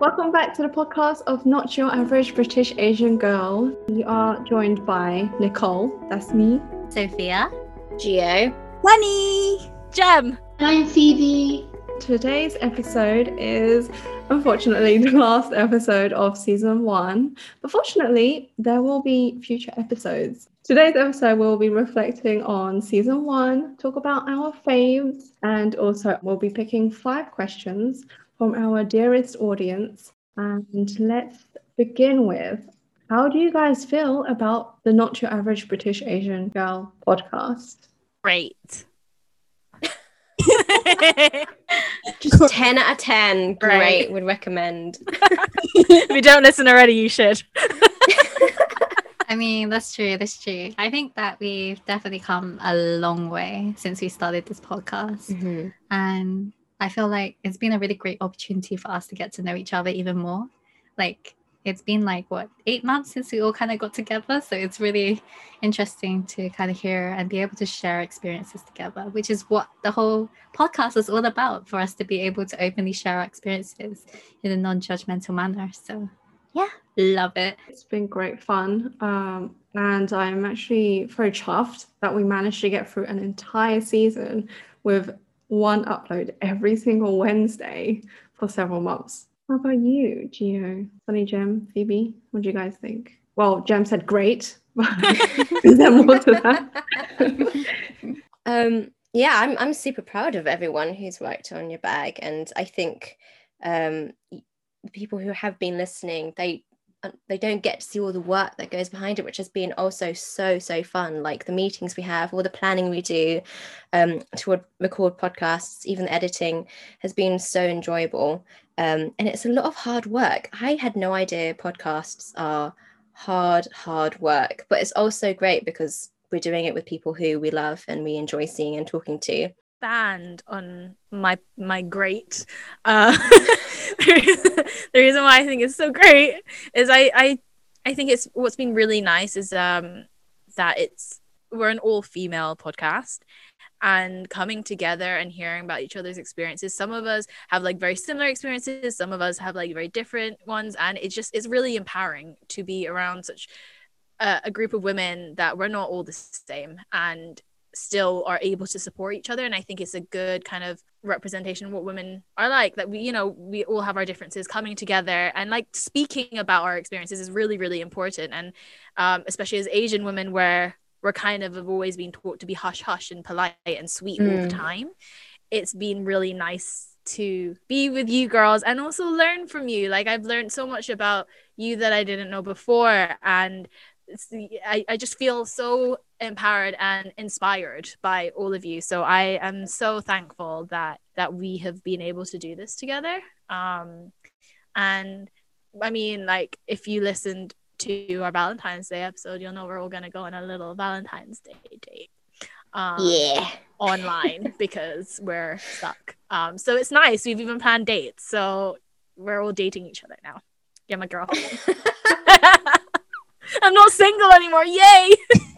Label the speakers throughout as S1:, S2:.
S1: Welcome back to the podcast of Not Your Average British Asian Girl. We are joined by Nicole, that's me,
S2: Sophia,
S3: Gio,
S4: Lenny,
S5: Jem.
S6: I'm Phoebe.
S1: Today's episode is unfortunately the last episode of season one, but fortunately, there will be future episodes. Today's episode will be reflecting on season one, talk about our faves, and also we'll be picking five questions from our dearest audience. And let's begin with how do you guys feel about the Not Your Average British Asian Girl podcast?
S5: Great.
S3: just 10 out of 10. Great,
S5: Right.
S3: would recommend.
S5: if you don't listen already, you should.
S2: I mean, that's true. That's true. I think that we've definitely come a long way since we started this podcast.
S3: Mhm.
S2: And I feel like it's been a really great opportunity for us to get to know each other even more. Like, it's been like, what, eight months since we all kind of got together. So it's really interesting to kind of hear and be able to share experiences together, which is what the whole podcast is all about for us to be able to openly share our experiences in a non judgmental manner. So, yeah, love it.
S1: It's been great fun. Um, and I'm actually very chuffed that we managed to get through an entire season with one upload every single Wednesday for several months. How about you, Gio, Sunny Jem, Phoebe? What do you guys think? Well, Jem said great, is there more to that?
S3: Um, yeah, I'm, I'm super proud of everyone who's worked on your bag. And I think um, people who have been listening, they they don't get to see all the work that goes behind it, which has been also so, so fun. Like the meetings we have, all the planning we do um, to record podcasts, even the editing has been so enjoyable. Um, and it's a lot of hard work. I had no idea podcasts are hard, hard work, but it's also great because we're doing it with people who we love and we enjoy seeing and talking to.
S5: Stand on my my great. Uh, the reason why I think it's so great is I I I think it's what's been really nice is um that it's we're an all female podcast and coming together and hearing about each other's experiences. Some of us have like very similar experiences. Some of us have like very different ones. And it's just it's really empowering to be around such a, a group of women that we're not all the same. And still are able to support each other and i think it's a good kind of representation of what women are like that we you know we all have our differences. Coming together and like speaking about our experiences is really really important. And um, especially as asian women where we're kind of have always been taught to be hush hush and polite and sweet all the
S3: Mm.
S5: time. It's been really nice to be with you girls and also learn from you. Like i've learned so much about you that i didn't know before. And the, I, I just feel so empowered and inspired by all of you. So i am so thankful that that we have been able to do this together. Um and i mean like if you listened to our valentine's day episode you'll know we're all going to go on a little valentine's day date um,
S3: Yeah.
S5: online because we're stuck. Um so it's nice. We've even planned dates. So we're all dating each other now. Yeah my girl i'm not single anymore yay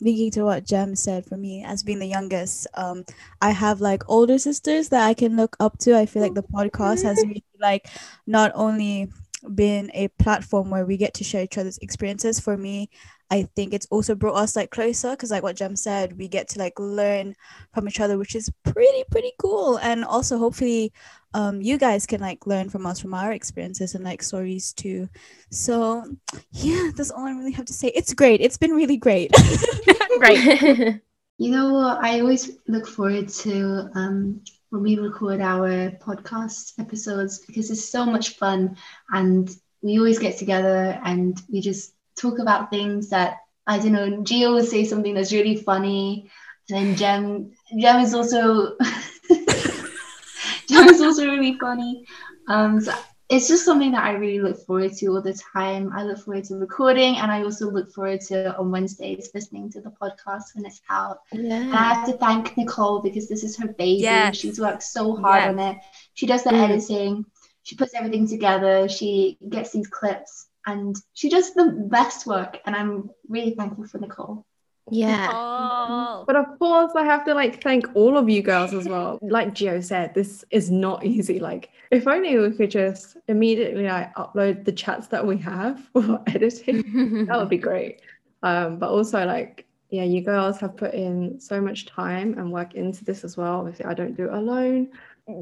S4: Linking to what Jem said, for me as being the youngest, um, I have like older sisters that I can look up to. I feel like the podcast has really like not only been a platform where we get to share each other's experiences. For me, I think it's also brought us like closer because like what Jem said, we get to like learn from each other, which is pretty pretty cool. And also hopefully, um, you guys can like learn from us from our experiences and like stories too. So yeah, that's all I really have to say. It's great. It's been really great.
S5: great
S6: You know what? I always look forward to um, when we record our podcast episodes because it's so much fun and we always get together and we just talk about things that I don't know. Gio will say something that's really funny, and then Jem Jem is also Jem is also really funny. Um, so it's just something that I really look forward to all the time. I look forward to recording, and I also look forward to on Wednesdays listening to the podcast when it's out. And I have to thank Nicole because this is her baby.
S5: Yes.
S6: She's worked so hard
S5: Yes.
S6: on it. She does the
S3: Mm.
S6: editing, she puts everything together, she gets these clips, and she does the best work. And I'm really thankful for Nicole.
S3: Yeah.
S5: Oh.
S1: But of course, I have to like thank all of you girls as well. Like Gio said, this is not easy. Like, if only we could just immediately like upload the chats that we have for editing, that would be great. Um, but also like, yeah, you girls have put in so much time and work into this as well. Obviously, I don't do it alone.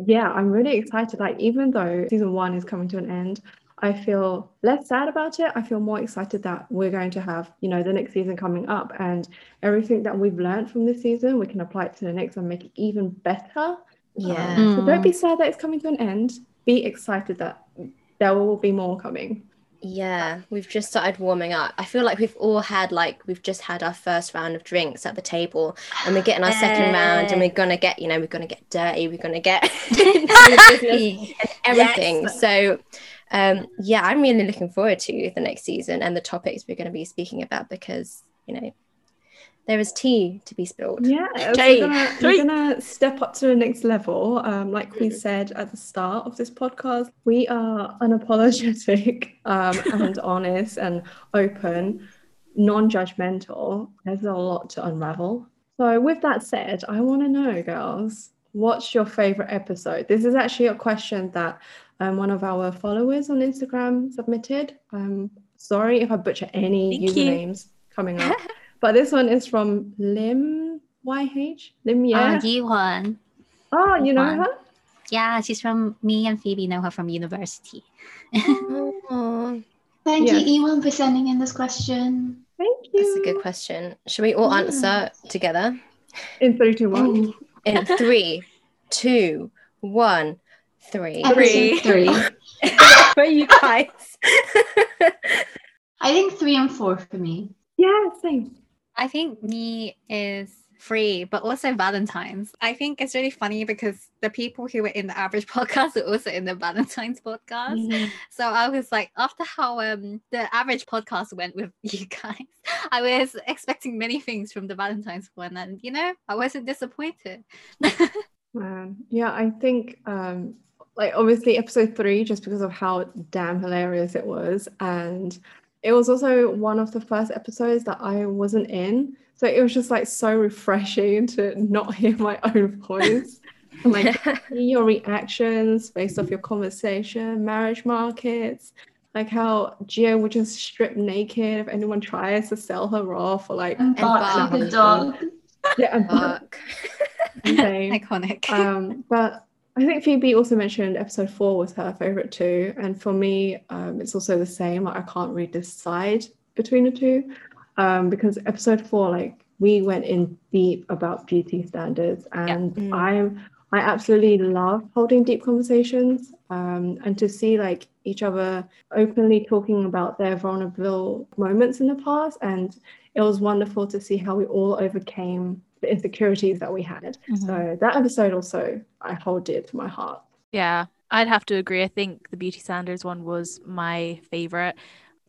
S1: Yeah, I'm really excited. Like, even though season one is coming to an end, I feel less sad about it. I feel more excited that we're going to have, you know, the next season coming up and everything that we've learned from this season, we can apply it to the next and make it even better.
S3: Yeah.
S1: Um, so don't
S2: Mm.
S1: be sad that it's coming to an end. Be excited that there will be more coming.
S3: Yeah, we've just started warming up. I feel like we've all had like we've just had our first round of drinks at the table, and we're getting our second round, and we're gonna get you know we're gonna get dirty, we're gonna get and everything. So, um, yeah, I'm really looking forward to the next season and the topics we're going to be speaking about because you know there is tea to be spilled.
S1: Yeah, so we're gonna,
S5: Jay.
S1: we're gonna step up to the next level. Um, like we said at the start of this podcast, we are unapologetic um, and honest and open, non-judgmental. There's a lot to unravel. So, with that said, I want to know, girls, what's your favorite episode? This is actually a question that um, one of our followers on Instagram submitted. Um, sorry if I butcher any
S5: Thank you.
S1: usernames coming up. But this one is from Lim YH. Lim,
S2: Yeah.
S1: yeah.
S2: Uh, Yi-Hwan.
S1: oh, you know her?
S2: Yeah, she's from me and Phoebe know her from university.
S3: Oh,
S6: Thank
S1: Yes.
S6: you, Ewan, for sending in this question.
S1: Thank you.
S3: that's a good question. Should we all
S6: Yeah.
S3: answer together
S1: In three, two, one.
S3: In three, two, one, three?
S6: episode three.
S3: For you guys.
S6: I think three and four for me.
S1: Yeah, same.
S2: I think me is free, but also Valentine's. I think it's really funny because the people who were in the average podcast are also in the Valentine's podcast. So I was like, after how um the average podcast went with you guys, I was expecting many things from the Valentine's one, and you know, I wasn't disappointed.
S1: Man. Yeah, I think um like obviously episode three, just because of how damn hilarious it was. And it was also one of the first episodes that I wasn't in. So it was just like so refreshing to not hear my own voice. and like see your reactions based off your conversation, marriage markets, like how Gio would just strip naked if anyone tries to sell her off or like
S6: And
S3: bark
S6: bark
S3: like
S6: like
S3: a
S6: a dog.
S1: yeah, and bark.
S3: Fuck.
S1: Same.
S2: Iconic.
S1: um, but I think Phoebe also mentioned episode four was her favorite too, and for me, um, it's also the same. Like I can't really decide between the two, um, because episode four, like we went in deep about beauty standards, and
S3: Mm.
S1: I'm I absolutely love holding deep conversations, um, and to see like each other openly talking about their vulnerable moments in the past, and it was wonderful to see how we all overcame the insecurities that we had. So mm-hmm. that episode also I hold dear to my heart.
S5: Yeah, I'd have to agree. I think the beauty standards one was my favorite.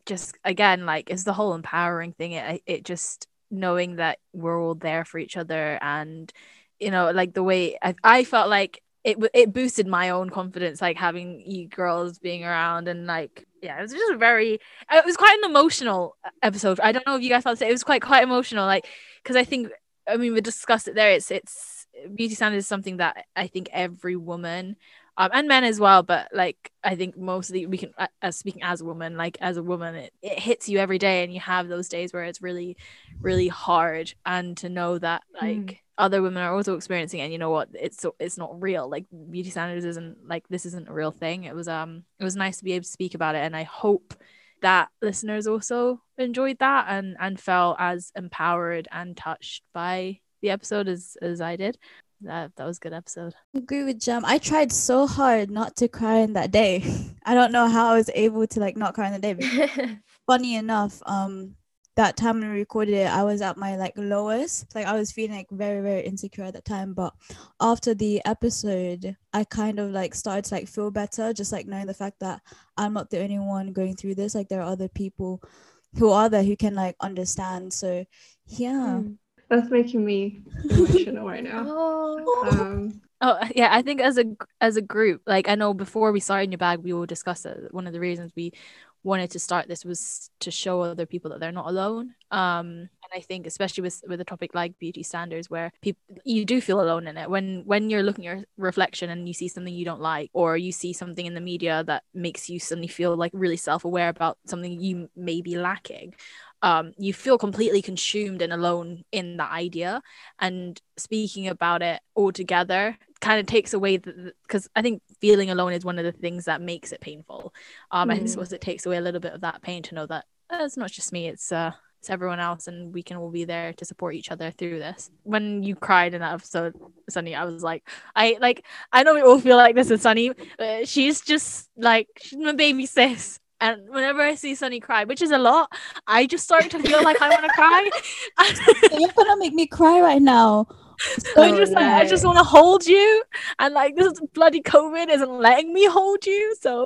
S5: Just again, like it's the whole empowering thing. It it just knowing that we're all there for each other, and you know, like the way I, I felt like it it boosted my own confidence, like having you girls being around, and like yeah, it was just a very. It was quite an emotional episode. I don't know if you guys felt same. It was quite quite emotional, like because I think I mean we discussed it there. It's it's beauty standards is something that I think every woman um, and men as well but like i think mostly we can uh, as speaking as a woman like as a woman it, it hits you every day and you have those days where it's really really hard and to know that like other women are also experiencing it and you know what? It's it's not real. Like beauty standards isn't like this isn't a real thing. It was um it was nice to be able to speak about it and i hope that listeners also enjoyed that and and felt as empowered and touched by the episode as as i did that that was a good episode
S4: agree with Jam. I tried so hard not to cry in that day. I don't know how I was able to like not cry in the day. But funny enough, um, that time when we recorded it, I was at my like lowest. Like I was feeling like very very insecure at that time. But after the episode, I kind of like started to like feel better, just like knowing the fact that I'm not the only one going through this. Like there are other people who are there who can like understand. So yeah.
S1: That's making me emotional right now.
S3: oh.
S1: Um,
S5: Oh yeah, I think as a as a group, like I know before we started in your bag, we all discussed it. One of the reasons we wanted to start this was to show other people that they're not alone. Um, and I think especially with with a topic like beauty standards, where people you do feel alone in it when when you're looking at your reflection and you see something you don't like, or you see something in the media that makes you suddenly feel like really self aware about something you may be lacking. Um, you feel completely consumed and alone in that idea and speaking about it all together kind of takes away because I think feeling alone is one of the things that makes it painful. Um, mm. I suppose it takes away a little bit of that pain to know that uh, it's not just me; it's uh, it's everyone else, and we can all be there to support each other through this. When you cried in that episode, Sunny, I was like, I like, I know we all feel like this with Sunny. But she's just like she's my baby sis. And whenever I see Sunny cry, which is a lot, I just start to feel like I want to cry.
S4: You're gonna make me cry right now.
S5: I just like I just want to hold you, and like this bloody COVID isn't letting me hold you, so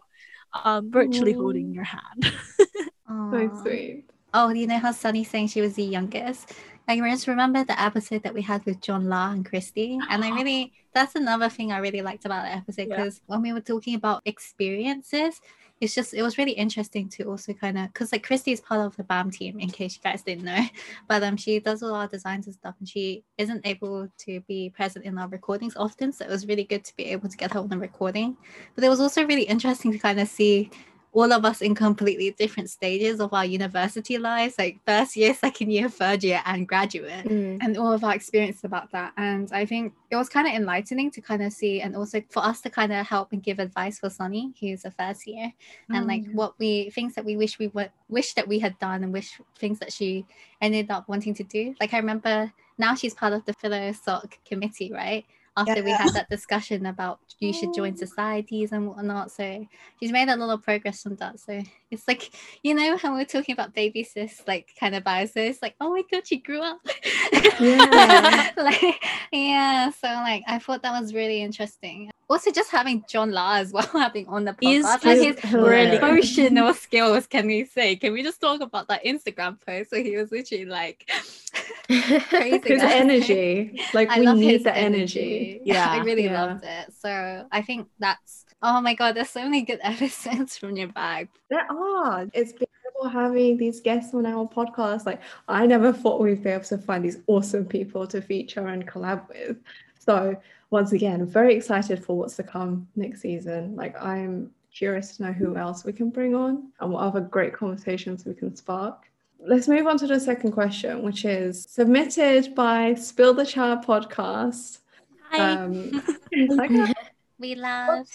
S5: I'm virtually Aww. holding your hand.
S1: so sweet.
S2: Oh, you know how Sunny saying she was the youngest? I just remember the episode that we had with John La and Christy, and I really that's another thing I really liked about the episode because yeah. when we were talking about experiences, it's just it was really interesting to also kind of because like Christy is part of the BAM team in case you guys didn't know, but um she does all our designs and stuff and she isn't able to be present in our recordings often, so it was really good to be able to get her on the recording. But it was also really interesting to kind of see all of us in completely different stages of our university lives like first year second year third year and graduate mm. and all of our experience about that and i think it was kind of enlightening to kind of see and also for us to kind of help and give advice for sunny who's a first year mm. and like mm. what we things that we wish we would wish that we had done and wish things that she ended up wanting to do like i remember now she's part of the philo soc committee right after yeah. we had that discussion about you should join mm. societies and whatnot. So she's made a lot of progress on that. So it's like, you know, how we are talking about baby sis, like kind of bias. So like, oh my god, she grew up. Yeah. like, yeah. So like I thought that was really interesting. Also just having John La as well having on the podcast and his really emotional skills, can we say? Can we just talk about that Instagram post where he was literally like
S1: crazy his energy. Like I we need the energy. energy.
S2: Yeah. I really yeah. loved it. So I think that's oh my god, there's so many good episodes from your bag.
S1: There are. It's been having these guests on our podcast. Like I never thought we'd be able to find these awesome people to feature and collab with. So once again, very excited for what's to come next season. Like I'm curious to know who else we can bring on and what other great conversations we can spark. Let's move on to the second question, which is submitted by Spill the Chat podcast.
S2: Hi. Um, we love.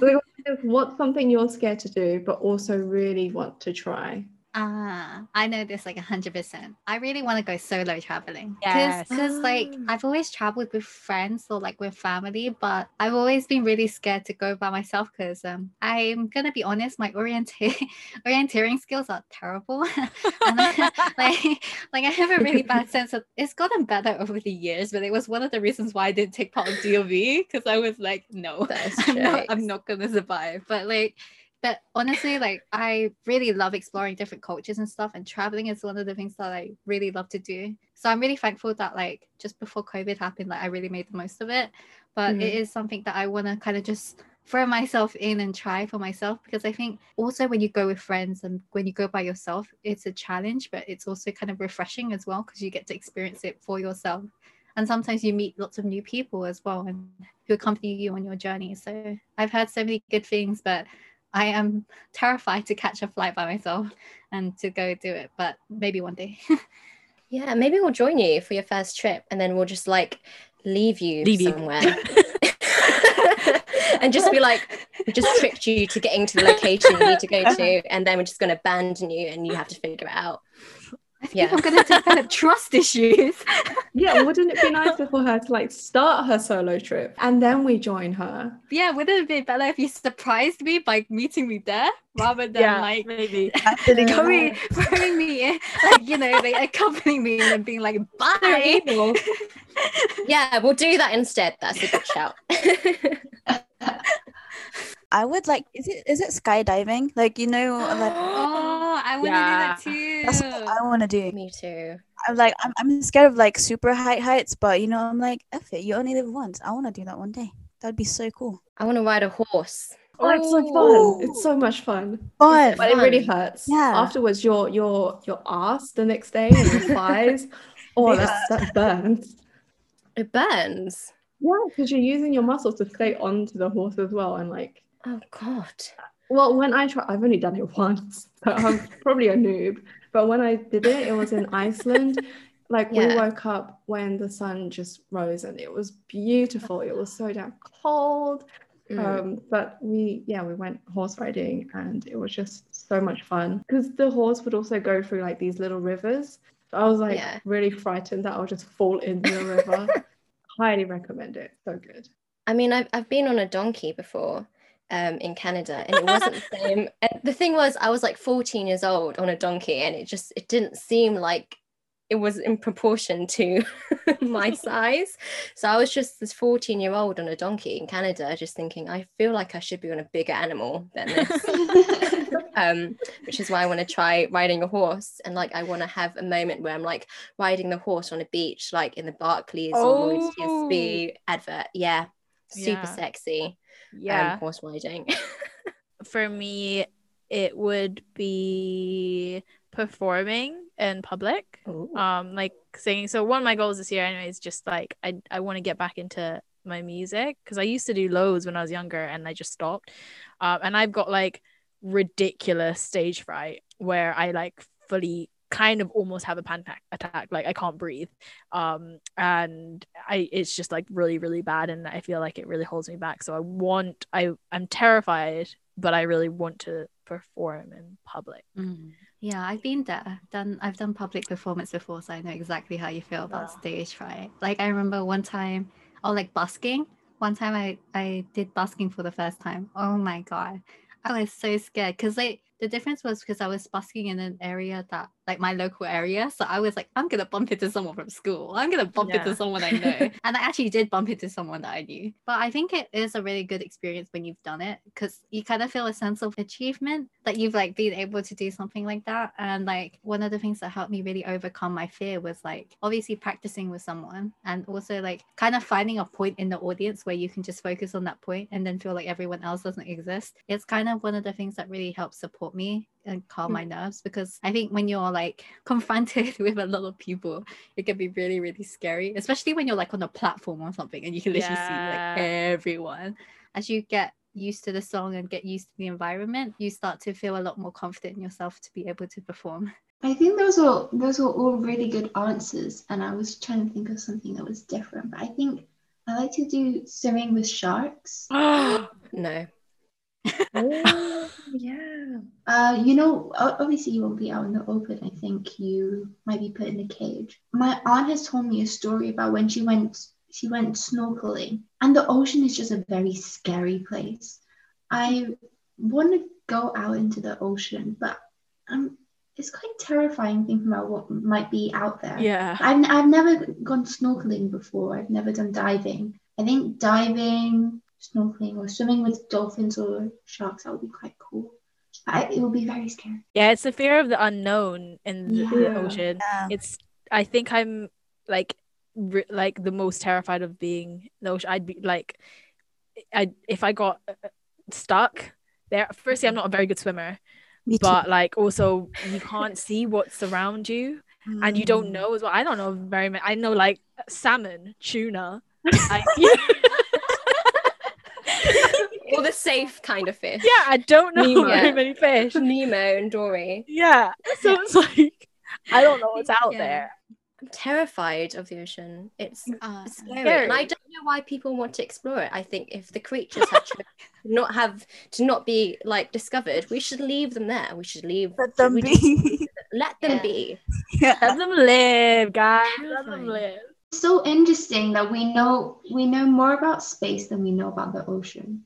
S1: what's something you're scared to do, but also really want to try?
S2: Ah, I know this like a hundred percent. I really want to go solo traveling. Yes. Because like. I've always traveled with friends or like with family, but I've always been really scared to go by myself because um I'm gonna be honest, my orienta- orienteering skills are terrible. and I, like like I have a really bad sense of it's gotten better over the years, but it was one of the reasons why I didn't take part in DofE because I was like, no, I'm not, I'm not gonna survive. But like but honestly like i really love exploring different cultures and stuff and traveling is one of the things that i really love to do. So i'm really thankful that like just before covid happened like i really made the most of it. But mm-hmm. it is something that i want to kind of just throw myself in and try for myself because i think also when you go with friends and when you go by yourself it's a challenge but it's also kind of refreshing as well because you get to experience it for yourself. And sometimes you meet lots of new people as well and who accompany you on your journey. So i've heard so many good things but I am terrified to catch a flight by myself and to go do it, but maybe one day.
S3: yeah, maybe we'll join you for your first trip and then we'll just like leave you leave somewhere. You. and just be like, we just tricked you to getting to the location you need to go to, and then we're just going to abandon you and you have to figure it out.
S2: I think yeah. I'm going to develop trust issues.
S1: yeah, wouldn't it be nice for her to like start her solo trip and then we join her?
S2: Yeah, wouldn't it be better if you surprised me by meeting me there rather than yeah, like
S5: maybe
S2: coming throwing me in, like you know, they accompanying me and being like bye.
S3: yeah, we'll do that instead. That's a good shout.
S4: I would like is it is it skydiving? Like you know like
S2: Oh I wanna yeah. do that too.
S4: That's what I wanna do.
S3: Me too.
S4: I'm like I'm I'm scared of like super high heights, but you know, I'm like, F it, you only live once. I wanna do that one day. That'd be so cool.
S3: I wanna ride a horse.
S1: Oh, it's so fun. It's so much fun.
S4: Fun.
S1: But it really hurts.
S4: Yeah.
S1: Afterwards, your your your ass the next day and your thighs. Oh, that's, that burns.
S3: It burns.
S1: Yeah, because you're using your muscles to stay onto the horse as well. And like,
S3: Oh God.
S1: well, when I try, I've only done it once, so I'm probably a noob. But when I did it, it was in Iceland. Like we woke up when the sun just rose, and it was beautiful. It was so damn cold.
S3: Mm.
S1: Um, but we, yeah, we went horse riding, and it was just so much fun because the horse would also go through like these little rivers. I was like
S3: Yeah.
S1: really frightened that I'll just fall into the river. Highly recommend it. So good.
S3: I mean, I've I've been on a donkey before. Um, in Canada, and it wasn't the same. And the thing was, I was like 14 years old on a donkey, and it just it didn't seem like it was in proportion to my size. So I was just this 14 year old on a donkey in Canada, just thinking, I feel like I should be on a bigger animal than this. Um, which is why I want to try riding a horse. And like, I want to have a moment where I'm like riding the horse on a beach, like in the Barclays or
S5: Oh.
S3: TSB advert. Yeah, super
S5: Yeah.
S3: sexy.
S5: Yeah.
S3: Um, horse riding.
S5: for me, it would be performing in public. Um, like singing. So one of my goals this year, anyway, is just like I I want to get back into my music because I used to do loads when I was younger and I just stopped. Um, and I've got like ridiculous stage fright where I like fully kind of almost have a panic attack like i can't breathe um and i it's just like really really bad and i feel like it really holds me back so i want i i'm terrified but i really want to perform in public
S2: Mm. Yeah, I've been there. Done. I've done public performance before, so I know exactly how you feel about
S1: Wow.
S2: stage fright. Like I remember one time, oh, like busking. One time I I did busking for the first time. Oh my god, I was so scared because like the difference was because I was busking in an area that like my local area, so I was like, I'm gonna bump into someone from school. I'm gonna bump
S5: Yeah.
S2: into someone I know, and I actually did bump into someone that I knew. But I think it is a really good experience when you've done it because you kind of feel a sense of achievement that you've like been able to do something like that. And like one of the things that helped me really overcome my fear was like obviously practicing with someone and also like kind of finding a point in the audience where you can just focus on that point and then feel like everyone else doesn't exist. It's kind of one of the things that really helps support me and calm my mm. nerves because I think when you're like confronted with a lot of people, it can be really, really scary, especially when you're like on a platform or something and you can literally see like everyone. As you get used to the song and get used to the environment, you start to feel a lot more confident in yourself to be able to perform.
S6: I think those are those were all really good answers, and I was trying to think of something that was different. But I think I like to do swimming with sharks.
S3: no.
S1: Oh, yeah.
S6: Uh, you know, obviously you won't be out in the open. I think you might be put in a cage. My aunt has told me a story about when she went she went snorkeling, and the ocean is just a very scary place. I want to go out into the ocean, but um, it's quite terrifying thinking about what might be out there.
S5: yeah
S6: I've, I've never gone snorkeling before. I've never done diving. I think diving, snorkeling, or swimming with dolphins or sharks, that would be quite cool. I, it would be very scary.
S5: yeah it's the fear of the unknown in the, the ocean
S4: Yeah.
S5: it's i think i'm like re- like the most terrified of being in the ocean i'd be like i if i got uh, stuck there firstly i'm not a very good swimmer but like also you can't see what's around you and you don't
S4: Mm.
S5: know as well i don't know very much. i know like salmon tuna I,
S3: Or the safe kind of fish.
S5: yeah i don't know
S3: Nemo.
S5: very many fish
S3: Nemo and Dory.
S5: yeah so it's like i don't know what's out
S2: Yeah.
S5: there
S3: I'm terrified of the ocean. It's
S2: Uh,
S3: scary.
S5: Scary.
S3: And I don't know why people want to explore it. I think if the creatures had to not have to not be like discovered, we should leave them there. We should leave
S4: Let them
S3: we just-
S4: be.
S3: let them
S2: Yeah.
S3: be.
S4: yeah.
S5: let them live guys let them live
S6: so interesting that we know we know more about space than we know about the ocean.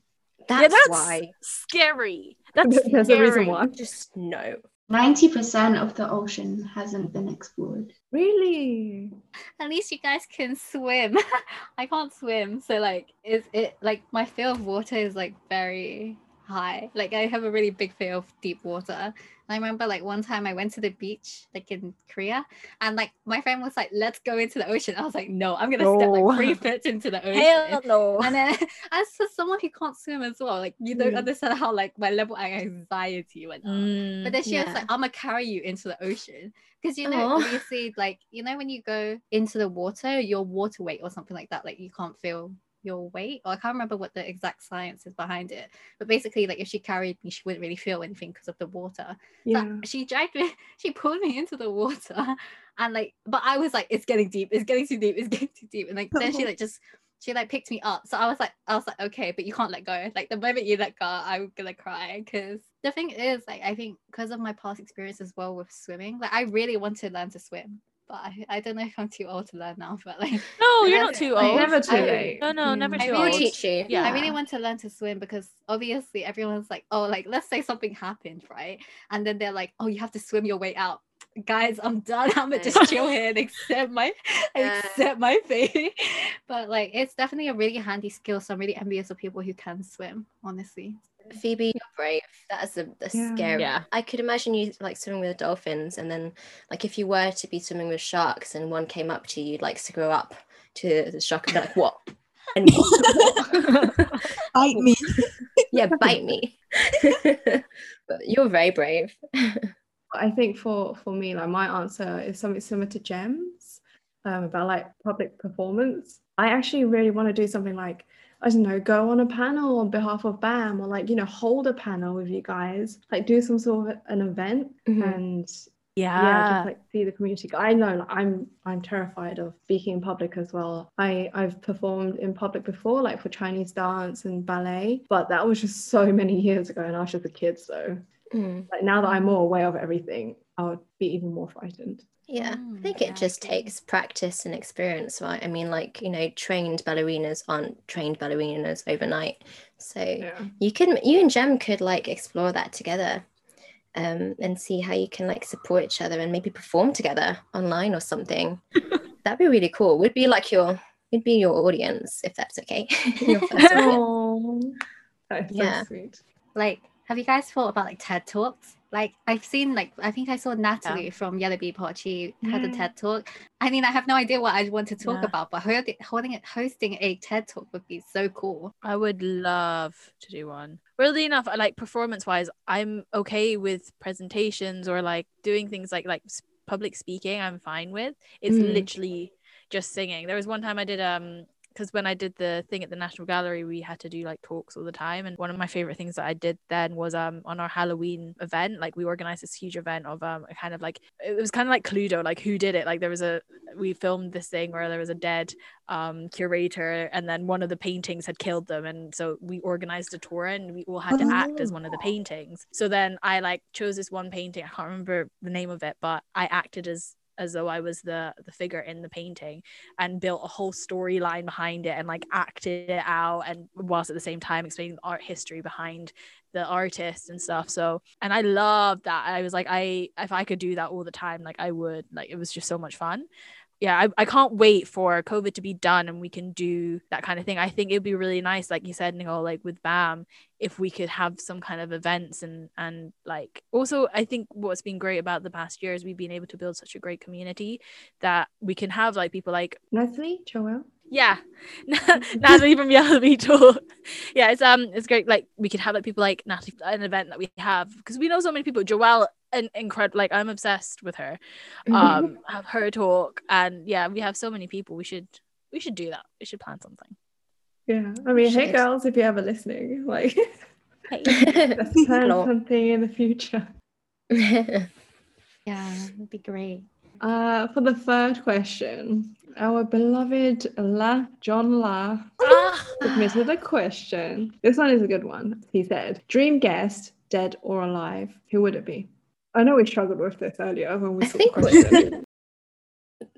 S3: That's,
S5: yeah that's
S3: why.
S5: scary that's
S1: There's a reason
S5: scary.
S1: why.
S3: Just no.
S6: Ninety percent of the ocean hasn't been explored.
S1: Really?
S2: at least you guys can swim. I can't swim, so like is it like my fear of water is like very high. Like I have a really big fear of deep water. I remember like one time I went to the beach, like in Korea, and like my friend was like, "Let's go into the ocean." I was like, "No, I'm gonna step like three foot into the ocean."
S5: Hell no.
S2: And then as for someone who can't swim as well, like you don't
S1: Mm.
S2: understand how like my level of anxiety went up.
S5: Mm,
S2: But then she was like, I'm gonna carry you into the ocean. Because you know,
S3: Aw.
S2: obviously, like, you know, when you go into the water, your water weight or something like that, like you can't feel your weight. Or I can't remember what the exact science is behind it. But basically, like if she carried me, she wouldn't really feel anything because of the water.
S1: Yeah.
S2: So she dragged me, she pulled me into the water. And like, but I was like, it's getting deep, it's getting too deep, it's getting too deep. And like then she like just she like picked me up. So I was like, I was like, okay, but you can't let go. Like the moment you let go, I'm gonna cry. Cause the thing is, like, I think because of my past experience as well with swimming, like I really want to learn to swim. But I, I don't know if I'm too old to learn now. But like
S5: No, you're not too
S2: I
S5: old.
S1: Never too
S2: I-
S1: late.
S5: No, no, mm. never
S1: Yeah.
S5: too
S3: We'll
S2: really-
S5: old.
S3: teach you.
S5: Yeah.
S2: I really want to learn to swim because obviously everyone's like, oh, like let's say something happened, right? And then they're like, oh, you have to swim your way out. Guys, I'm done. I'm gonna just chill here and accept my
S3: Yeah.
S2: accept my fate. But like it's definitely a really handy skill. So I'm really envious of people who can swim, honestly.
S3: Phoebe, you're brave. That's a that's
S1: Yeah.
S3: scary.
S5: Yeah.
S3: I could imagine you like swimming with dolphins, and then like if you were to be swimming with sharks, and one came up to you, you'd like to screw up to the shark and be like, "What?" And
S4: Bite me.
S3: yeah, bite me. but you're very brave.
S1: I think for for me, like my answer is something similar to Jems um, about like public performance. I actually really want to do something like I don't know, go on a panel on behalf of BAM or like you know hold a panel with you guys, like do some sort of an event
S3: Mhm.
S1: and
S5: Yeah.
S1: yeah, just like see the community. I know like, I'm I'm terrified of speaking in public as well. I I've performed in public before, like for Chinese dance and ballet, but that was just so many years ago, and I was just a kid. So
S3: Mm,
S1: like now that I'm more aware of everything, I would be even more frightened.
S3: Yeah, I
S2: Mm,
S3: think
S2: yeah,
S3: it
S2: I
S3: just takes practice and experience, right? I mean, like, you know, trained ballerinas aren't trained ballerinas overnight. So
S1: Yeah.
S3: you can you and Jem could like explore that together um and see how you can like support each other and maybe perform together online or something that'd be really cool we'd be like your we'd be your audience if that's okay your first.
S1: Oh, that's so
S3: Yeah.
S1: sweet.
S2: Like, have you guys thought about like TED Talks? Like I've seen like I think I saw Natalie from Yellow Bee Pod. She had a TED talk. I mean, I have no idea what I want to talk
S5: Yeah.
S2: about, but holding holding it hosting a TED talk would be so cool.
S5: I would love to do one. Weirdly enough, I like performance wise, I'm okay with presentations or like doing things like like public speaking. I'm fine with. It's
S1: Mm.
S5: literally just singing. There was one time I did um because when I did the thing at the National Gallery, we had to do like talks all the time. And one of my favorite things that I did then was um on our Halloween event, like we organized this huge event of um a kind of like it was kind of like Cluedo, like who did it? Like there was a we filmed this thing where there was a dead um curator and then one of the paintings had killed them and so we organized a tour and we all had to act as one of the paintings so then i like chose this one painting i can't remember the name of it but i acted as as though i was the the figure in the painting and built a whole storyline behind it and like acted it out and whilst at the same time explaining the art history behind the artist and stuff. So and i loved that. I was like i if i could do that all the time like i would. Like it was just so much fun yeah, I, I can't wait for COVID to be done and we can do that kind of thing. I think it'd be really nice, like you said, Nicole, like with BAM, if we could have some kind of events and and like also I think what's been great about the past year is we've been able to build such a great community that we can have like people like
S1: Natalie, Joelle.
S5: yeah, Natalie from Yellow Bee Tour. Yeah, it's um, it's great. Like we could have like people like Natalie, an event that we have because we know so many people. Joelle, an incredible. Like I'm obsessed with her. Um, have her talk, and yeah, we have so many people. We should we should do that. We should plan something.
S1: Yeah, I mean, hey girls, if you're ever listening, like let's plan something in the future.
S2: Yeah, it'd be great.
S1: Uh, for the third question, our beloved La John La
S5: Ah.
S1: submitted a question. This one is a good one. He said, "Dream guest, dead or alive? Who would it be?" I know we struggled with this earlier when we
S3: I
S1: saw the
S3: think we-
S1: question.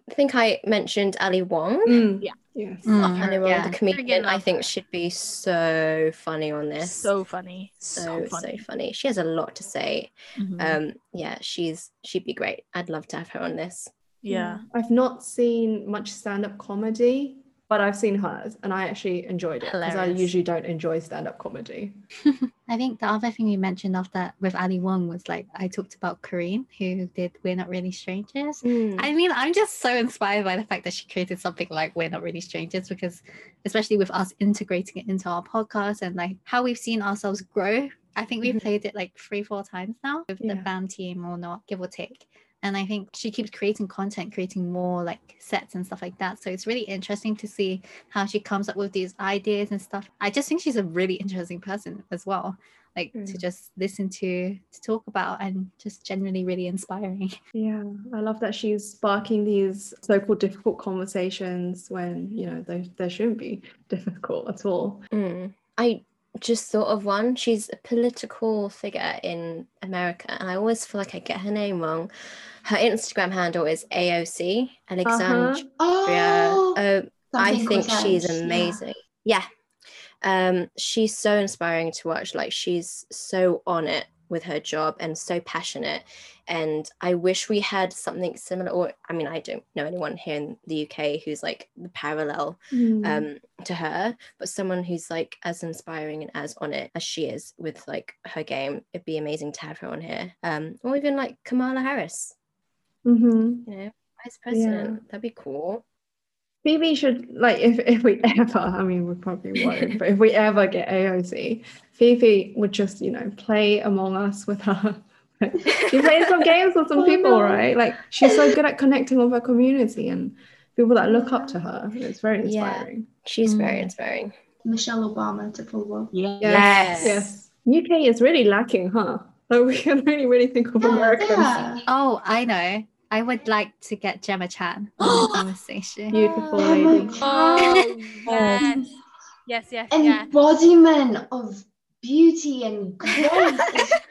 S3: I think I mentioned Ali Wong.
S1: Mm,
S5: Yeah.
S1: Yes.
S2: Mm.
S3: Ali Wong,
S2: Yeah.
S3: the comedian, I think
S5: her.
S3: should be so funny on this.
S5: so funny, so,
S3: so
S5: funny.
S3: so funny. She has a lot to say.
S5: Mhm.
S3: Um, yeah, she's she'd be great. I'd love to have her on this.
S5: yeah.
S1: I've not seen much stand-up comedy but I've seen hers and I actually enjoyed it because I usually don't enjoy stand-up comedy.
S2: I think the other thing you mentioned after with Ali Wong was like I talked about Corinne who did We're Not Really Strangers.
S3: Mm.
S2: I mean, I'm just so inspired by the fact that she created something like We're Not Really Strangers because, especially with us integrating it into our podcast and like how we've seen ourselves grow. I think we've
S3: Mhm.
S2: played it like three, four times now with the
S1: Yeah.
S2: BAM team or not, give or take. And I think she keeps creating content, creating more like sets and stuff like that. So it's really interesting to see how she comes up with these ideas and stuff. I just think she's a really interesting person as well. Like to
S3: Mm.
S2: just listen to, to talk about, and just generally really inspiring.
S1: Yeah, I love that she's sparking these so-called difficult conversations when you know they, they shouldn't be difficult at all.
S3: Mm. I just thought of one. She's a political figure in America, and I always feel like I get her name wrong. Her Instagram handle is AOC Alexandria.
S6: Oh,
S3: Uh, I think she's
S6: Cortez, yeah.
S3: amazing. Yeah. Um, she's so inspiring to watch. Like she's so on it with her job and so passionate. And I wish we had something similar. Or I mean, I don't know anyone here in the UK who's like the parallel
S1: Mm.
S3: um to her, but someone who's like as inspiring and as on it as she is with like her game. It'd be amazing to have her on here. Um, or even like Kamala Harris,
S1: Mm-hmm.
S3: you know, vice president. That'd be cool.
S1: Maybe should like if, if we ever, I mean we probably won't, but if we ever get AOC, Phoebe would just, you know, play Among Us with her. she plays some games with some
S6: Oh,
S1: people,
S6: no.
S1: right? Like she's so good at connecting with her community and people that look up to her. It's very inspiring.
S3: Yeah.
S1: inspiring.
S3: She's very
S2: Mm.
S3: inspiring.
S6: Michelle Obama to follow.
S1: Yes.
S3: Yes.
S1: Yes. UK is really lacking, huh? Like we can only really think of
S6: Yeah,
S1: Americans.
S6: yeah.
S2: Oh, I know. I would like to get Gemma Chan on the conversation.
S1: Beautiful lady.
S5: Oh, yes. Yes, yes, yeah.
S6: Embodiment of beauty and grace.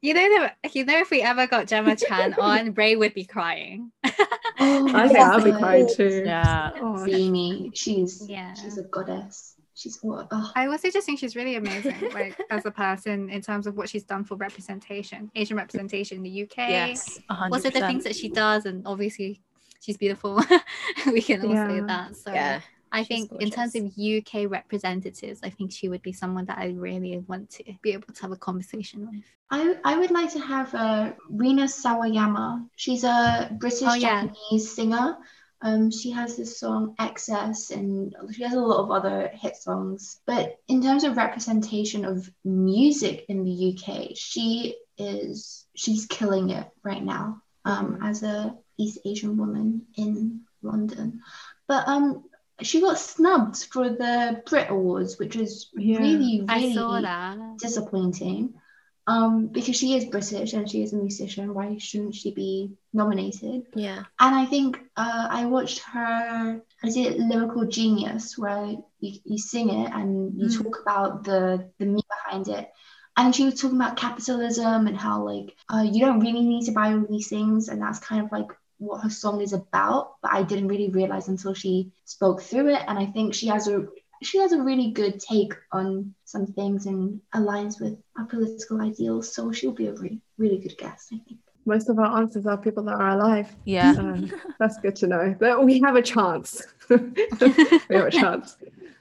S2: You know, you know, if we ever got Gemma Chan on, Ray would be crying.
S6: oh,
S1: I think I'll be crying too.
S5: Yeah.
S1: Oh, oh.
S6: Beanie. She's
S2: Yeah.
S6: she's a goddess. She's what? Oh,
S2: I also just think she's really amazing, like as a person in terms of what she's done for representation, Asian representation in the UK.
S5: Yes. 100%.
S2: Also the things that she does, and obviously she's beautiful. we can all say that. So
S3: Yeah.
S2: I
S3: she's
S2: think in terms of UK representatives, I think she would be someone that I really want to be able to have a conversation with.
S6: I I would like to have uh, Rina Sawayama. She's a British
S2: Oh, yeah.
S6: Japanese singer. Um, she has this song XS, and she has a lot of other hit songs. But in terms of representation of music in the UK, she is she's killing it right now. Um, as a East Asian woman in London, but um, she got snubbed for the Brit Awards, which is
S1: Yeah.
S6: really really disappointing um, because she is British and she is a musician. Why shouldn't she be nominated?
S3: Yeah.
S6: And I think uh, I watched her, is it Lyrical Genius, where you, you sing it and you
S2: Mm.
S6: talk about the, the meat behind it. And she was talking about capitalism and how, like, uh, you don't really need to buy all these things. And that's kind of like what her song is about. But I didn't really realize until she spoke through it. And I think she has a she has a really good take on some things and aligns with our political ideals. So she'll be a really, really good guest, I think.
S1: Most of our answers are people that are alive.
S5: Yeah.
S1: Um, that's good to know. That we have a chance. we have a chance.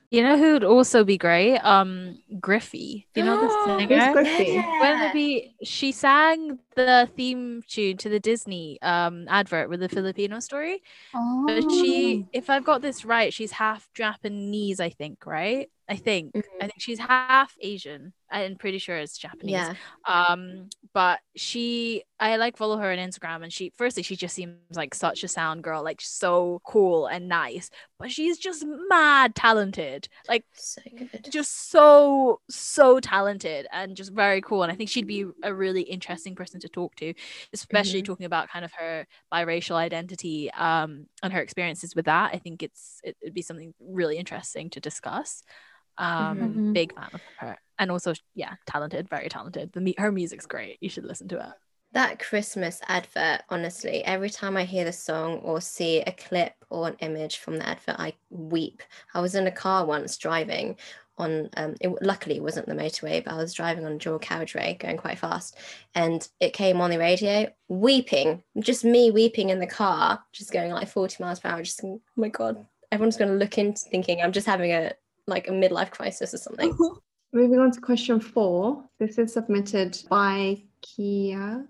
S5: You know who'd also be great? Um, Griffey. You know the singer?
S1: Griffey?
S5: Wouldn't it be? She sang the theme tune to the Disney um advert with the Filipino story.
S2: Oh.
S5: But she, if I've got this right, she's half Japanese. I think, right? I think. I think she's half Asian. I'm pretty sure it's Japanese.
S3: Yeah.
S5: Um, but she, I like follow her on Instagram, and she, firstly, she just seems like such a sound girl, like so cool and nice. But she's just mad talented, like
S3: So good.
S5: just so so talented and just very cool. And I think she'd be a really interesting person to talk to, especially
S3: Mhm.
S5: talking about kind of her biracial identity um and her experiences with that. I think it's it, it'd be something really interesting to discuss. Um,
S2: Mhm.
S5: big fan of her, and also yeah, talented, very talented. The her music's great. You should listen to it.
S3: That Christmas advert, honestly, every time I hear the song or see a clip or an image from the advert, I weep. I was in a car once driving on, um, it, luckily it wasn't the motorway, but I was driving on a dual carriageway going quite fast. And it came on the radio, weeping, just me weeping in the car, just going like 40 miles per hour, just, oh my God, everyone's going to look into thinking I'm just having a like a midlife crisis or something.
S1: Moving on to question four. This is submitted by Kia,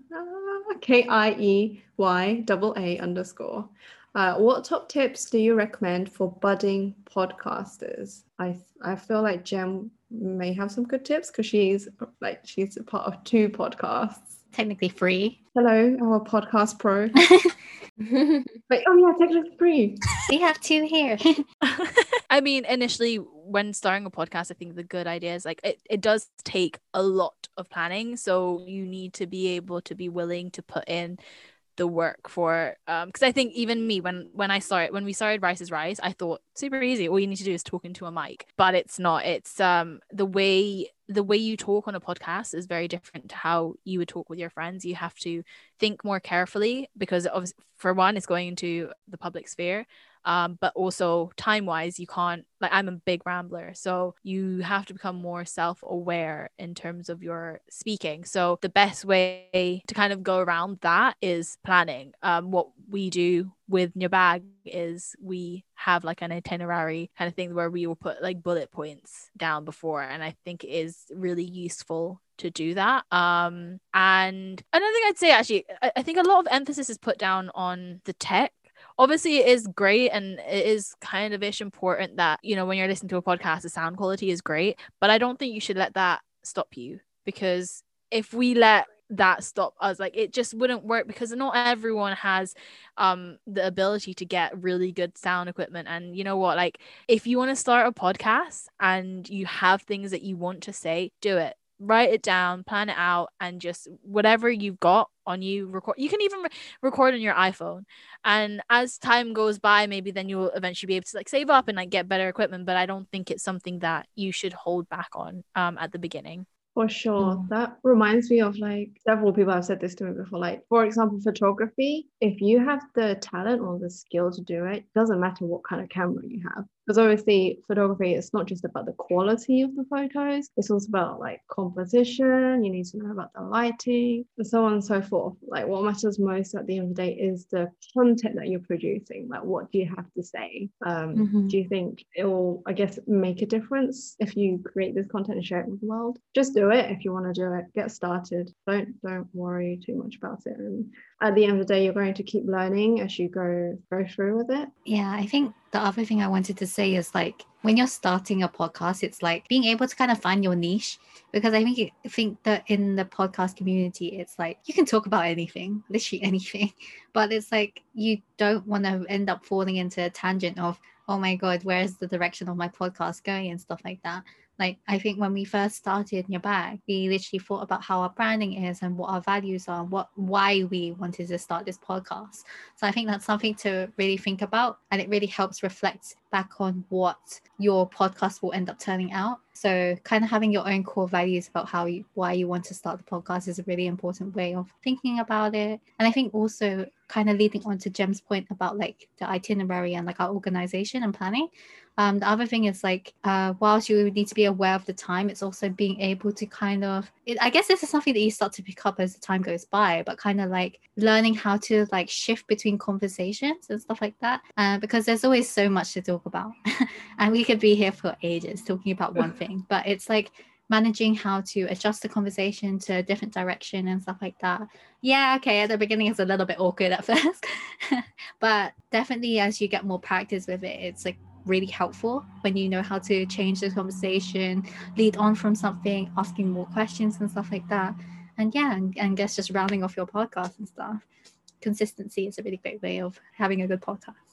S1: K I E Y double A underscore. Uh, what top tips do you recommend for budding podcasters? I I feel like Jem may have some good tips because she's like she's a part of two podcasts.
S2: Technically free.
S1: Hello, our podcast pro. Wait, oh yeah, technically free.
S2: we have two here.
S5: I mean, initially, when starting a podcast, I think the good idea is like it, it does take a lot of planning. So you need to be able to be willing to put in the work for um because I think even me when when I started when we started Rice is Rice I thought super easy. All you need to do is talk into a mic. But it's not. It's um the way the way you talk on a podcast is very different to how you would talk with your friends. You have to think more carefully because of for one it's going into the public sphere um, but also time wise you can't like i'm a big rambler so you have to become more self-aware in terms of your speaking. So the best way to kind of go around that is planning. Um, what we do with your bag is we have like an itinerary kind of thing where we will put like bullet points down before and i think it is really useful to do that. Um and another thing i'd say actually I, I think a lot of emphasis is put down on the tech obviously it is great and it is kind of ish important that you know when you're listening to a podcast the sound quality is great but i don't think you should let that stop you because if we let that stop us like it just wouldn't work because not everyone has um the ability to get really good sound equipment. And you know what? Like if you want to start a podcast and you have things that you want to say do it write it down, plan it out, and just whatever you've got on you record. You can even re- record on your iPhone. And as time goes by, maybe then you'll eventually be able to like save up and like get better equipment. But I don't think it's something that you should hold back on um at the beginning.
S1: For sure. Mm. That reminds me of like several people have said this to me before. Like, for example, photography, if you have the talent or the skill to do it, doesn't matter what kind of camera you have because obviously photography is not just about the quality of the photos it's also about like composition you need to know about the lighting and so on and so forth. Like what matters most at the end of the day is the content that you're producing like what do you have to say? Um, mm-hmm. do you think it will i guess make a difference if you create this content and share it with the world? Just do it if you want to do it. Get started. Don't don't worry too much about it and at the end of the day you're going to keep learning as you go go through with it
S2: yeah i think the other thing I wanted to say is like when you're starting a podcast, it's like being able to kind of find your niche because I think I think that in the podcast community, it's like you can talk about anything, literally anything, but it's like you don't want to end up falling into a tangent of oh my god, where's the direction of my podcast going and stuff like that. Like I think when we first started your bag, we literally thought about how our branding is and what our values are, what why we wanted to start this podcast. So I think that's something to really think about, and it really helps reflect back on what your podcast will end up turning out. So kind of having your own core values about how you why you want to start the podcast is a really important way of thinking about it. And I think also kind of leading on to Jem's point about like the itinerary and like our organization and planning. Um, the other thing is like, uh, whilst you need to be aware of the time, it's also being able to kind of, it, I guess this is something that you start to pick up as the time goes by, but kind of like learning how to like shift between conversations and stuff like that. Uh, because there's always so much to talk about. and we could be here for ages talking about one thing, but it's like, managing how to adjust the conversation to a different direction and stuff like that. Yeah, okay, at the beginning it's a little bit awkward at first, but definitely as you get more practice with it, it's like really helpful when you know how to change the conversation, lead on from something, asking more questions and stuff like that. And yeah, and, and guess just rounding off your podcast and stuff. Consistency is a really great way of having a good podcast.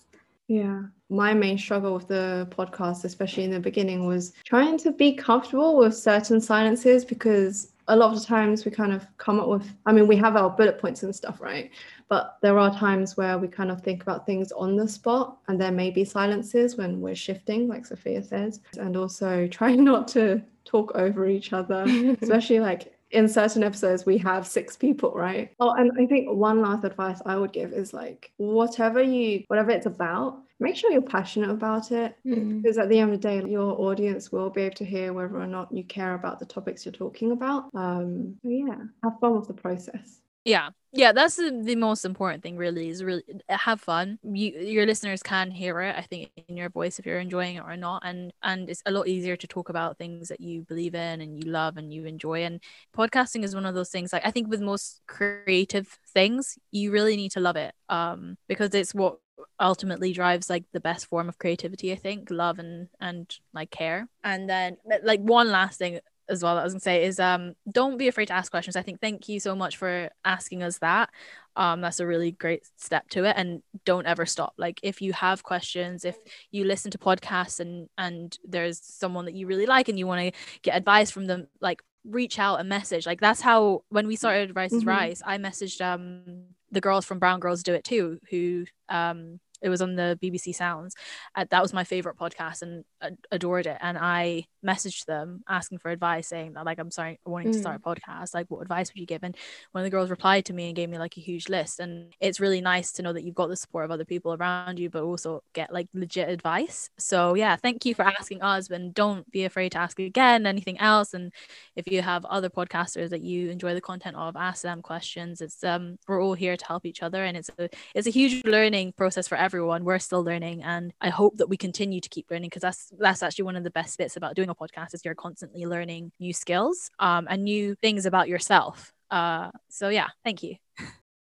S1: Yeah. My main struggle with the podcast, especially in the beginning, was trying to be comfortable with certain silences because a lot of the times we kind of come up with, I mean, we have our bullet points and stuff, right? But there are times where we kind of think about things on the spot and there may be silences when we're shifting, like Sophia says, and also trying not to talk over each other, especially like in certain episodes we have six people right oh and i think one last advice i would give is like whatever you whatever it's about make sure you're passionate about it mm. because at the end of the day your audience will be able to hear whether or not you care about the topics you're talking about. Um yeah have fun with the process.
S5: Yeah. Yeah that's the, the most important thing really is really have fun. You your listeners can hear it i think in your voice if you're enjoying it or not and and it's a lot easier to talk about things that you believe in and you love and you enjoy and podcasting is one of those things like i think with most creative things you really need to love it um because it's what ultimately drives like the best form of creativity i think love and and like care and then like one last thing as well that I was gonna say is um don't be afraid to ask questions. I think thank you so much for asking us that. Um that's a really great step to it and don't ever stop. Like if you have questions, if you listen to podcasts and and there's someone that you really like and you want to get advice from them, like reach out and message. Like that's how when we started Rice is mm-hmm. Rice, I messaged um the girls from Brown Girls Do It Too, who um it was on the BBC Sounds. Uh, that was my favorite podcast and uh, adored it. And I messaged them asking for advice, saying that like I'm sorry, wanting to start a mm. podcast. Like, what advice would you give? And one of the girls replied to me and gave me like a huge list. And it's really nice to know that you've got the support of other people around you, but also get like legit advice. So yeah, thank you for asking us, and don't be afraid to ask again anything else. And if you have other podcasters that you enjoy the content of, ask them questions. It's um we're all here to help each other, and it's a it's a huge learning process for everyone. We're still learning, and I hope that we continue to keep learning because that's that's actually one of the best bits about doing a podcast is you're constantly learning new skills um, and new things about yourself. Uh, so yeah, thank you.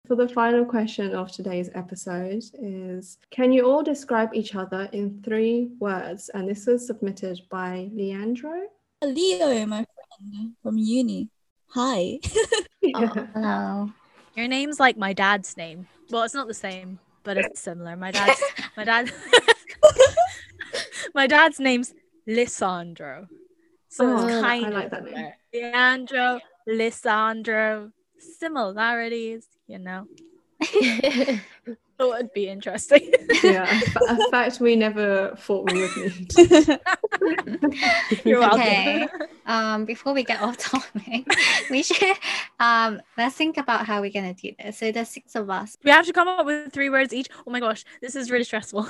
S1: So the final question of today's episode is Can you all describe each other in three words? And this was submitted by Leandro.
S4: Leo, my friend from uni. Hi.
S2: oh, hello.
S5: Your name's like my dad's name. Well, it's not the same, but it's similar. My dad's my dad my dad's name's Lisandro. So oh, it's kind I like of that Leandro, Lisandro, similarities, you know. it would be interesting.
S1: yeah, a fact we never thought we would need.
S2: You're welcome. Okay. Um, before we get off topic, we should um let's think about how we're gonna do this. So there's six of us.
S5: We have to come up with three words each. Oh my gosh, this is really stressful.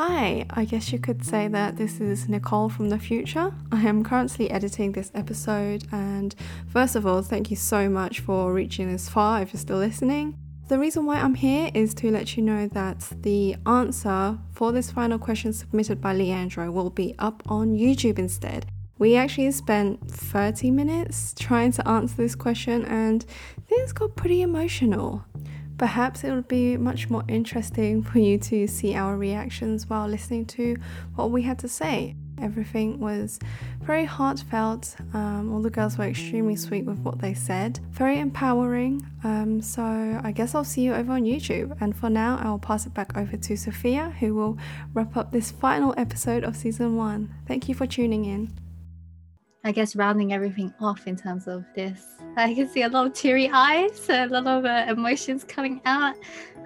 S1: Hi, I guess you could say that this is Nicole from the future. I am currently editing this episode, and first of all, thank you so much for reaching this far if you're still listening. The reason why I'm here is to let you know that the answer for this final question submitted by Leandro will be up on YouTube instead. We actually spent 30 minutes trying to answer this question, and things got pretty emotional. Perhaps it would be much more interesting for you to see our reactions while listening to what we had to say. Everything was very heartfelt. Um, all the girls were extremely sweet with what they said, very empowering. Um, so I guess I'll see you over on YouTube. And for now, I'll pass it back over to Sophia, who will wrap up this final episode of season one. Thank you for tuning in.
S2: I guess rounding everything off in terms of this, I can see a lot of teary eyes, a lot of uh, emotions coming out.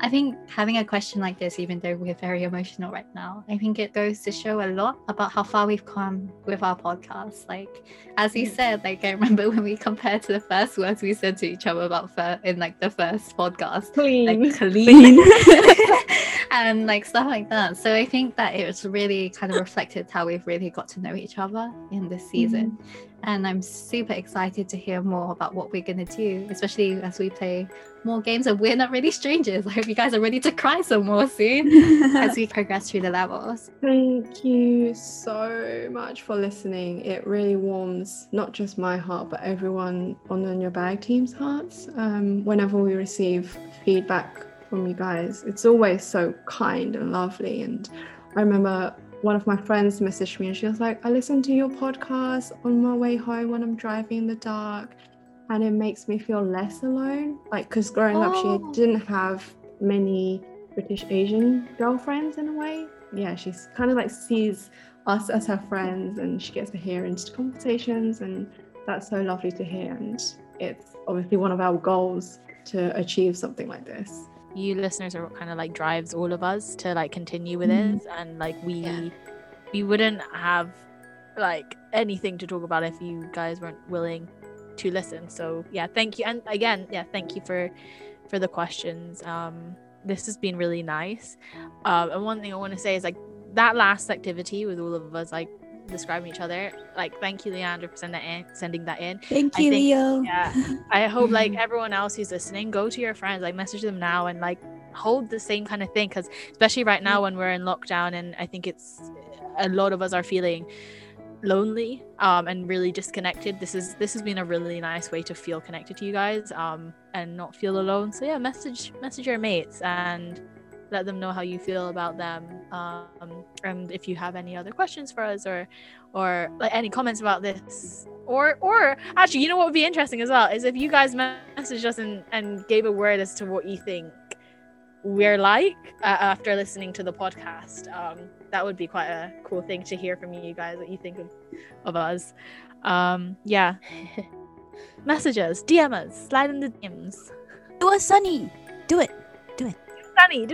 S2: I think having a question like this, even though we're very emotional right now, I think it goes to show a lot about how far we've come with our podcast. Like, as you said, like I remember when we compared to the first words we said to each other about in like the first podcast,
S1: clean,
S2: like, clean, and like stuff like that. So I think that it's really kind of reflected how we've really got to know each other in this season. Mm-hmm and I'm super excited to hear more about what we're going to do, especially as we play more games and we're not really strangers. I hope you guys are ready to cry some more soon as we progress through the levels.
S1: Thank you so much for listening. It really warms not just my heart, but everyone on the Your Bag team's hearts. Um, whenever we receive feedback from you guys, it's always so kind and lovely. And I remember one of my friends messaged me and she was like, I listen to your podcast on my way home when I'm driving in the dark and it makes me feel less alone. Like, because growing oh. up, she oh. didn't have many British Asian girlfriends in a way. Yeah, she's kind of like sees us as her friends and she gets to hear into conversations and that's so lovely to hear. And it's obviously one of our goals to achieve something like this
S5: you listeners are what kind of like drives all of us to like continue with mm-hmm. it and like we yeah. we wouldn't have like anything to talk about if you guys weren't willing to listen so yeah thank you and again yeah thank you for for the questions um this has been really nice um and one thing i want to say is like that last activity with all of us like describing each other. Like, thank you, Leandro, for sending that in. Sending that in.
S4: Thank you,
S5: think-
S4: Leo.
S5: Yeah, I hope like everyone else who's listening, go to your friends, like message them now, and like hold the same kind of thing. Because especially right now when we're in lockdown, and I think it's a lot of us are feeling lonely um and really disconnected this is this has been a really nice way to feel connected to you guys um and not feel alone so yeah message message your mates and let them know how you feel about them um and if you have any other questions for us or or like any comments about this or or actually you know what would be interesting as well is if you guys messaged us and and gave a word as to what you think we're like uh, after listening to the podcast um that would be quite a cool thing to hear from you guys what you think of, of us um yeah messages dm us slide in the dms
S4: Do it, Sunny. Do it.
S5: do it Kali.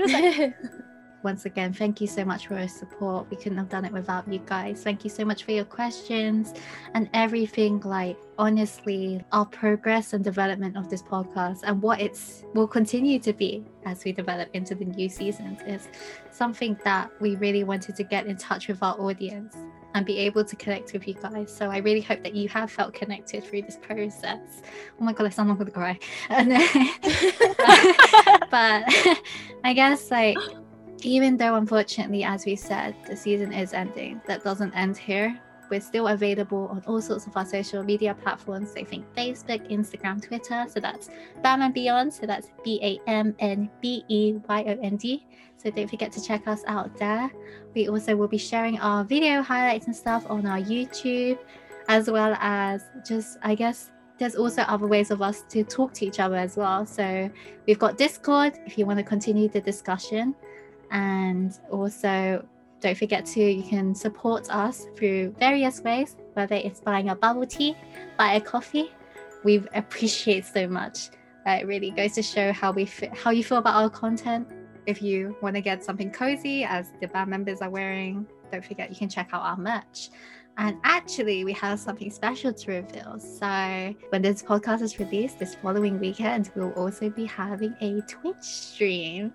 S2: Once again, thank you so much for your support. We couldn't have done it without you guys. Thank you so much for your questions and everything. Like, honestly, our progress and development of this podcast and what it's will continue to be as we develop into the new seasons is something that we really wanted to get in touch with our audience and be able to connect with you guys. So I really hope that you have felt connected through this process. Oh my god, I sound like I'm gonna cry. But I guess like even though unfortunately as we said the season is ending that doesn't end here. We're still available on all sorts of our social media platforms. So think facebook instagram twitter. So that's bam and beyond. So that's b-a-m-n-b-e-y-o-n-d so don't forget to check us out there. We also will be sharing our video highlights and stuff on our youtube as well as just i guess there's also other ways of us to talk to each other as well. So we've got discord if you want to continue the discussion and also don't forget to you can support us through various ways whether it's buying a bubble tea buy a coffee. We appreciate so much. Uh, it really goes to show how we fi- how you feel about our content. If you want to get something cozy as the band members are wearing don't forget you can check out our merch and actually we have something special to reveal. So when this podcast is released this following weekend we'll also be having a twitch stream.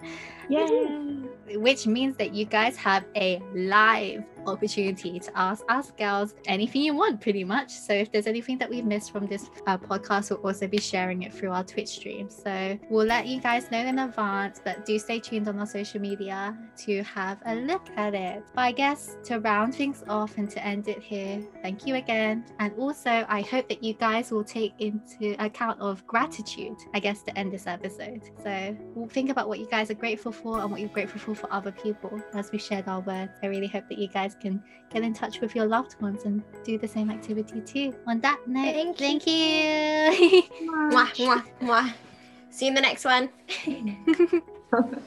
S2: Yay! which means that you guys have a live opportunity to ask us girls anything you want pretty much. So if there's anything that we missed from this uh, podcast we'll also be sharing it through our twitch stream. So we'll let you guys know in advance but do stay tuned on our social media to have a look at it. But i guess to round things off and to end it here thank you again. And also i hope that you guys will take into account of gratitude i guess to end this episode. So we'll think about what you guys are grateful for and what you're grateful for for other people as we shared our words. I really hope that you guys can get in touch with your loved ones and do the same activity too. On that note
S3: Thank
S2: thank you.
S3: Mwah, mwah, mwah. See you in the next one.